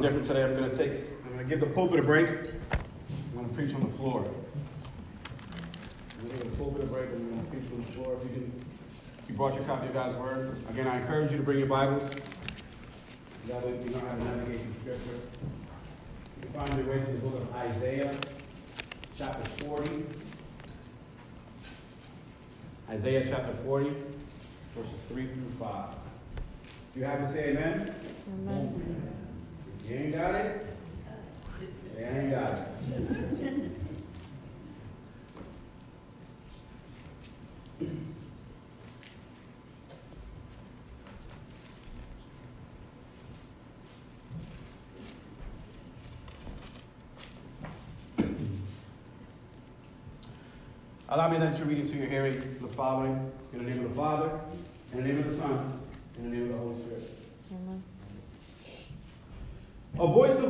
something different today. I'm going to take, I'm going to give the pulpit a break. I'm going to preach on the floor. I'm going to give the pulpit a break and I'm going to preach on the floor. If you can, if you brought your copy of God's Word, again, I encourage you to bring your Bibles. That way you don't have to navigate through Scripture. You can find your way to the book of Isaiah, chapter 40. Isaiah chapter 40, verses 3 through 5. If you have to say amen. Amen. If you ain't got it, you ain't got it. Allow me then to read into your hearing the following in the name of the Father, in the name of the Son, in the name of the Holy Spirit. Amen. A voice of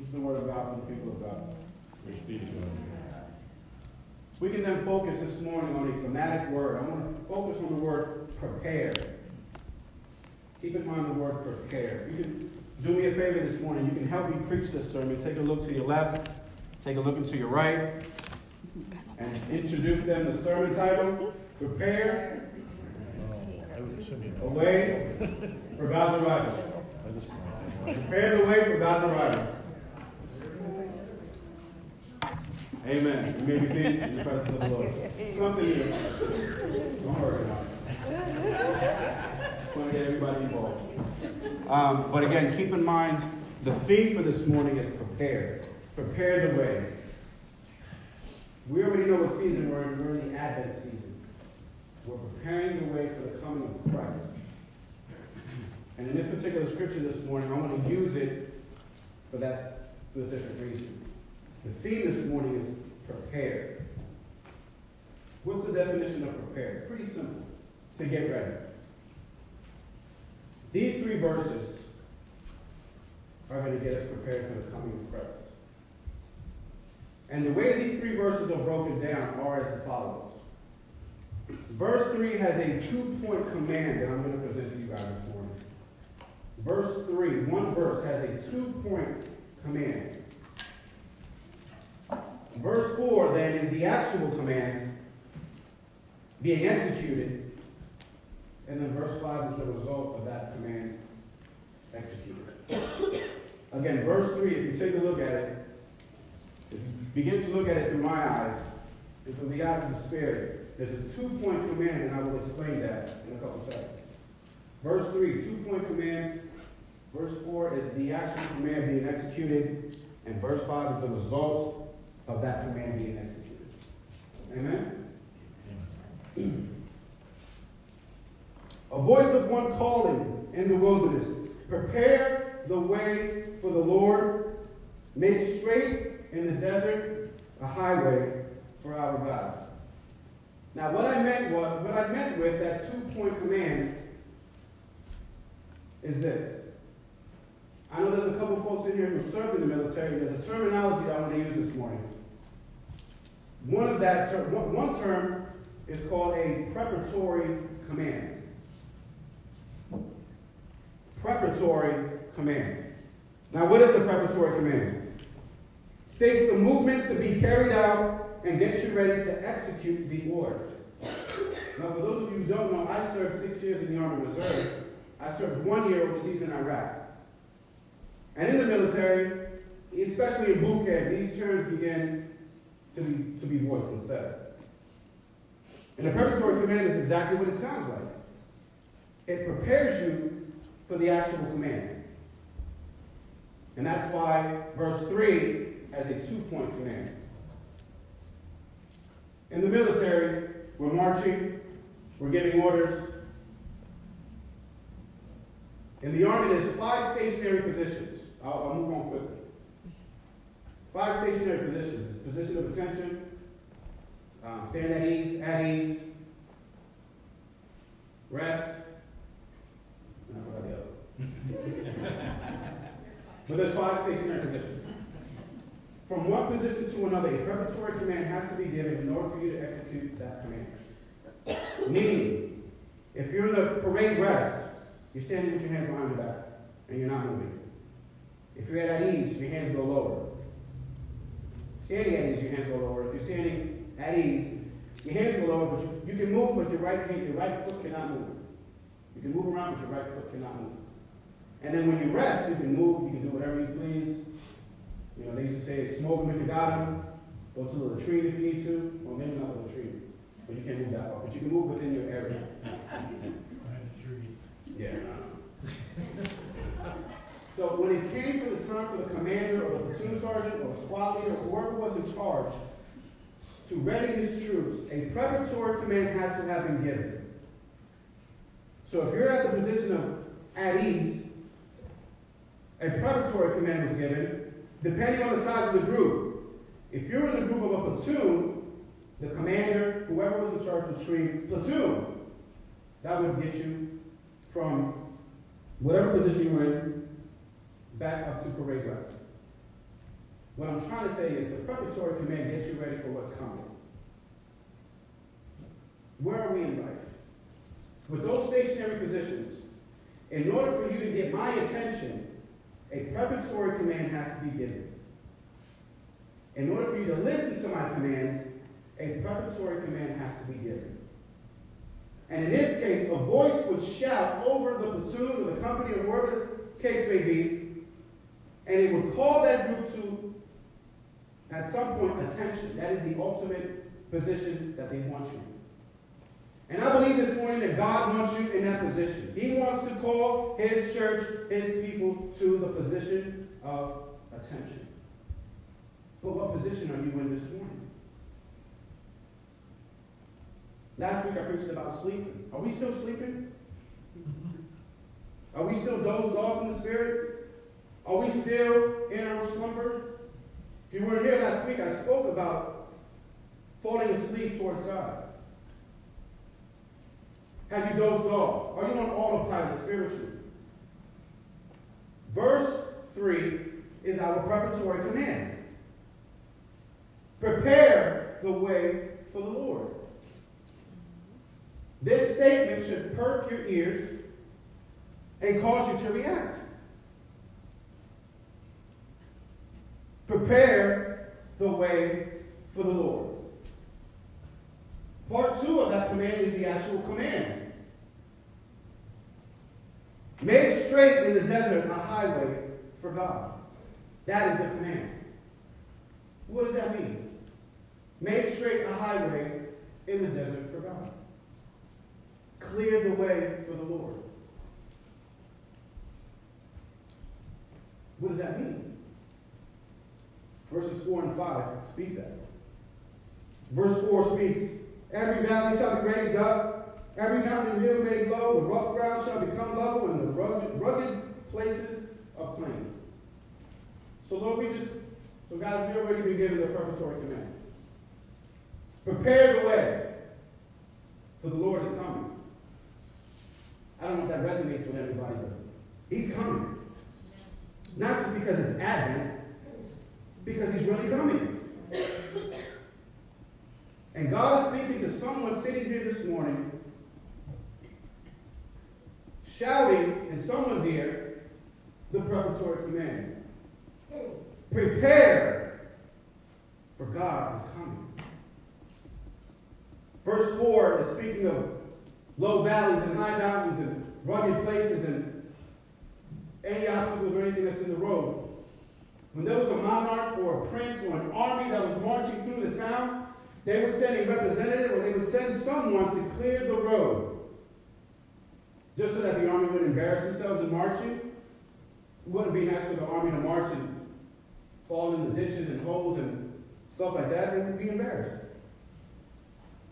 This is the word of God for the people of God. We can then focus this morning on a thematic word. I want to focus on the word prepare. Keep in mind the word prepare. You can do me a favor this morning. You can help me preach this sermon. Take a look to your left, take a look into your right, and introduce them the sermon title Prepare a Way for God's Arrival. Prepare the way for God's arrival. Amen. You may be seated in the presence of the Lord. Something new. Don't worry about it. want to get everybody involved. Um, but again, keep in mind the theme for this morning is prepare. Prepare the way. We already know what season we're in. We're in the Advent season. We're preparing the way for the coming of Christ. And in this particular scripture this morning, I want to use it for that specific reason. The theme this morning is prepare. What's the definition of prepare? Pretty simple. To get ready. These three verses are going to get us prepared for the coming of Christ. And the way these three verses are broken down are as follows. Verse 3 has a two point command that I'm going to present to you guys this morning. Verse 3, one verse has a two point command. Verse 4 then is the actual command being executed. And then verse 5 is the result of that command executed. Again, verse 3, if you take a look at it, begin to look at it through my eyes and through the eyes of the Spirit. There's a two point command, and I will explain that in a couple seconds. Verse 3, two point command. Verse 4 is the actual command being executed. And verse 5 is the result of that command being executed. Amen? A voice of one calling in the wilderness Prepare the way for the Lord, make straight in the desert a highway for our God. Now, what I meant was, what I meant with that two-point command is this. I know there's a couple folks in here who served in the military. There's a terminology I want to use this morning. One of that ter- one, one term is called a preparatory command. Preparatory command. Now, what is a preparatory command? states the movement to be carried out and gets you ready to execute the order. Now, for those of you who don't know, I served six years in the Army Reserve. I served one year overseas in Iraq. And in the military, especially in boot camp, these terms begin to be, to be voiced and said. And the preparatory command is exactly what it sounds like. It prepares you for the actual command. And that's why verse 3 has a two-point command. In the military, we're marching, we're giving orders. In the Army, there's five stationary positions. I'll, I'll move on quickly. five stationary positions. Position of attention, um, stand at ease, at ease, rest, not what but there's five stationary positions. From one position to another, a preparatory command has to be given in order for you to execute that command. Meaning, if you're in the parade rest, you're standing with your hands behind your back and you're not moving. If you're at ease, your hands go lower. Standing at ease, your hands go lower. If you're standing at ease, your hands go lower, but you, you can move, but your right hand, your right foot cannot move. You can move around, but your right foot cannot move. And then when you rest, you can move, you can do whatever you please. You know, they used to say, smoke them if you got them, go to the retreat if you need to, or maybe not the retreat, but you can't move that far, but you can move within your area. Yeah, So when it came for the time for the commander or the platoon sergeant or squad leader or whoever was in charge to ready his troops, a preparatory command had to have been given. So if you're at the position of at ease, a preparatory command was given, depending on the size of the group. If you're in the group of a platoon, the commander, whoever was in charge, would scream, platoon. That would get you from whatever position you were in back up to parade rest. What I'm trying to say is the preparatory command gets you ready for what's coming. Where are we in life? With those stationary positions, in order for you to get my attention, a preparatory command has to be given. In order for you to listen to my command, a preparatory command has to be given. And in this case, a voice would shout over the platoon or the company or whatever the case may be, and it would call that group to, at some point, attention. That is the ultimate position that they want you in. and I believe this morning that God wants you in that position. He wants to call his church, his people, to the position of attention. But what position are you in this morning? Last week I preached about sleeping. Are we still sleeping? Are we still dozed off in the spirit? Are we still in our slumber? If you weren't here last week, I spoke about falling asleep towards God. Have you dozed off? Are you on autopilot spiritually? Verse 3 is our preparatory command. Prepare the way for the Lord. This statement should perk your ears and cause you to react. Prepare the way for the Lord. Part two of that command is the actual command. Make straight in the desert a highway for God. That is the command. What does that mean? Make straight a highway in the desert for God. Clear the way for the Lord. What does that mean? Verses 4 and 5 speak that. Verse 4 speaks, Every valley shall be raised up, Every mountain hill made low, the rough ground shall become level, and the rugged, places are plain. So, Lord, we just, so guys, we've already been given the preparatory command. Prepare the way, for the Lord is coming. I don't know if that resonates with everybody, but He's coming. Not just because it's Advent, because He's really coming. And God is speaking to someone sitting here this morning shouting in someone's ear the preparatory command. Prepare, for God is coming. Verse 4 is speaking of low valleys and high mountains and rugged places and any obstacles or anything that's in the road. When there was a monarch or a prince or an army that was marching through the town, they would send a representative or they would send someone to clear the road just so that the army wouldn't embarrass themselves in marching. It wouldn't be nice for the army to march and fall in the ditches and holes and stuff like that. They would be embarrassed.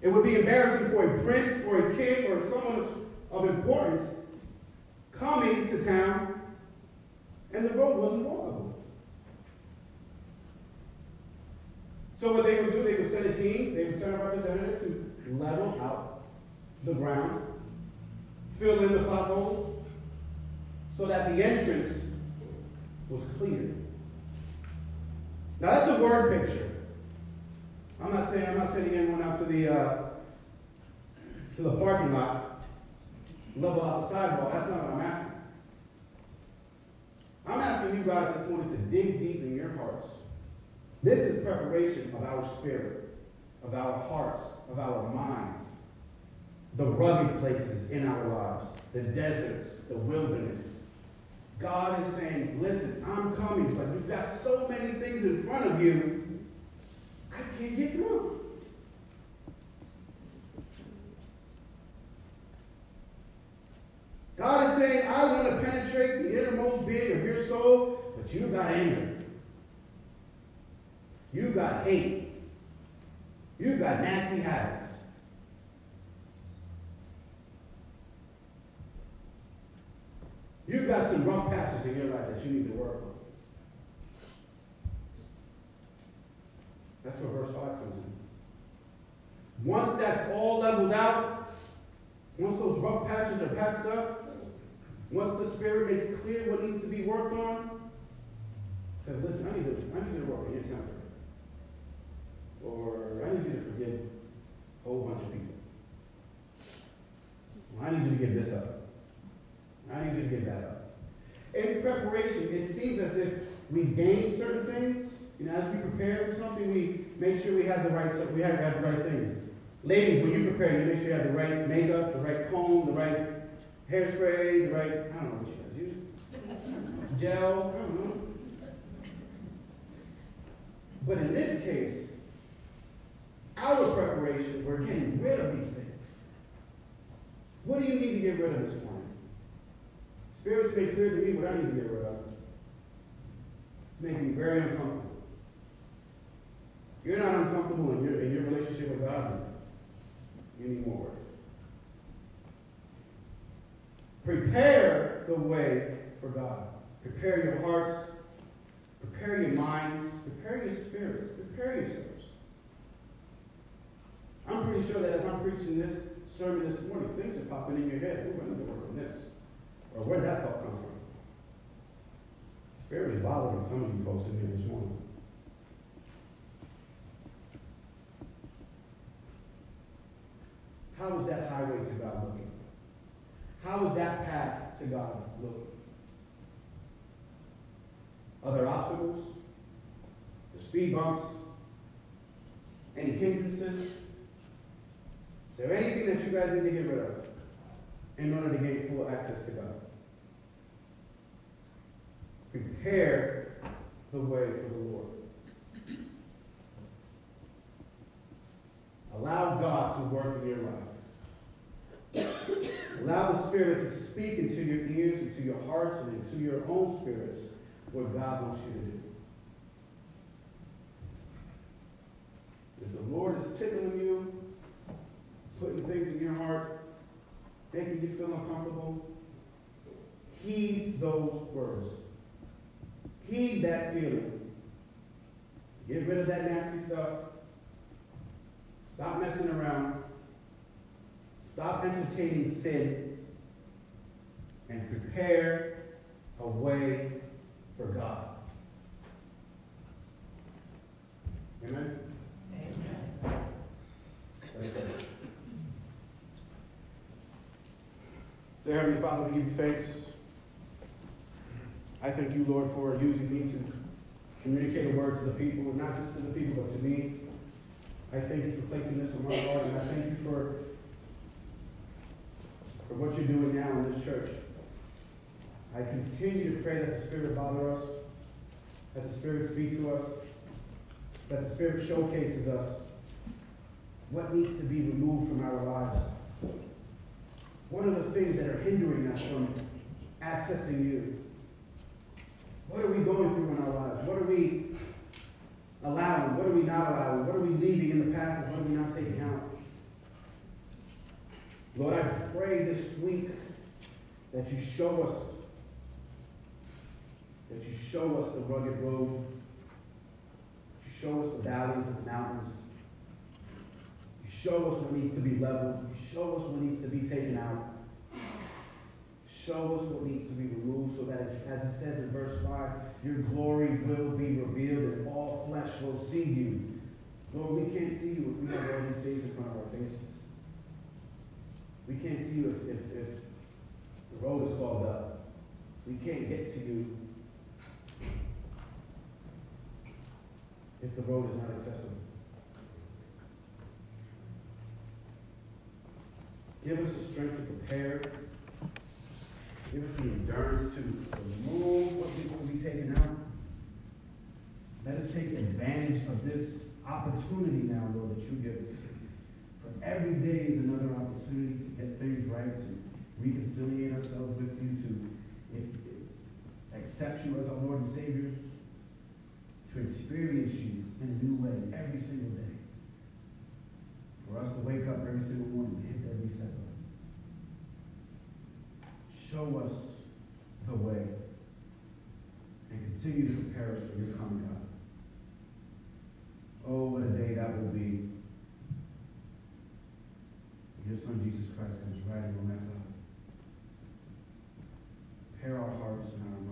It would be embarrassing for a prince or a king or someone of importance coming to town and the road wasn't walkable. So what they would do, they would send a team, they would send a representative to level out the ground, fill in the potholes, so that the entrance was clear. Now that's a word picture. I'm not saying I'm not sending anyone out to the uh, to the parking lot, level out the sidewalk. That's not what I'm asking. I'm asking you guys this morning to dig deep in your hearts. This is preparation of our spirit, of our hearts, of our minds, the rugged places in our lives, the deserts, the wildernesses. God is saying, listen, I'm coming, but you've got so many things in front of you, I can't get through. God is saying, I want to penetrate the innermost being of your soul, but you've got anger. You got hate. You got nasty habits. You've got some rough patches in your life that you need to work on. That's where verse 5 comes in. Once that's all leveled out, once those rough patches are patched up, once the Spirit makes clear what needs to be worked on, says, listen, I need to, I need to work on your temper. Or I need you to forgive a whole bunch of people. Or I need you to give this up. I need you to give that up. In preparation, it seems as if we gain certain things. You know, as we prepare for something, we make sure we have the right stuff. we have, have the right things. Ladies, when you prepare, you make sure you have the right makeup, the right comb, the right hairspray, the right I don't know what you guys use. Gel, I don't know. But in this case, our preparation, we're getting rid of these things. What do you need to get rid of this morning? Spirit's made clear to me what I need to get rid of. It's making me very uncomfortable. You're not uncomfortable in your, in your relationship with God anymore. Prepare the way for God. Prepare your hearts. Prepare your minds. Prepare your spirits. Prepare yourselves. I'm pretty sure that as I'm preaching this sermon this morning, things are popping in your head. Ooh, I need to work on this. Or where did that thought come from? Spirit is bothering some of you folks in here this morning. How is that highway to God looking? How is that path to God looking? Are there obstacles? The speed bumps? Any hindrances? Is there anything that you guys need to get rid of in order to gain full access to God? Prepare the way for the Lord. Allow God to work in your life. Allow the Spirit to speak into your ears, into your hearts, and into your own spirits what God wants you to do. If the Lord is tickling you, putting things in your heart, making you feel uncomfortable, heed those words. Heed that feeling. Get rid of that nasty stuff. Stop messing around. Stop entertaining sin. And prepare a way for God. Amen? Dear Heavenly Father, we give you thanks I thank you, Lord, for using me to communicate a word to the people, not just to the people, but to me. I thank you for placing this on my heart, and I thank you for, for what you're doing now in this church. I continue to pray that the Spirit bother us, that the Spirit speak to us, that the Spirit showcases us what needs to be removed from our lives. What are the things that are hindering us from accessing you? What are we going through in our lives? What are we allowing? What are we not allowing? What are we leaving in the past and what are we not taking out? Lord, I pray this week that you show us, that you show us the rugged road, that you show us the valleys and the mountains. Show us what needs to be leveled. Show us what needs to be taken out. Show us what needs to be removed so that, as it says in verse 5, your glory will be revealed and all flesh will see you. Lord, we can't see you if we have all these days in front of our faces. We can't see you if, if, if the road is clogged up. We can't get to you if the road is not accessible. Give us the strength to prepare. Give us the endurance to remove what needs to be taken out. Let us take advantage of this opportunity now, Lord, that you give us. For every day is another opportunity to get things right, to reconciliate ourselves with you, to accept you as our Lord and Savior, to experience you in a new way every single day. For us to wake up every single morning and hit that reset button. Show us the way and continue to prepare us for your coming, God. Oh, what a day that will be. Your Son Jesus Christ comes riding on that cloud. Prepare our hearts and our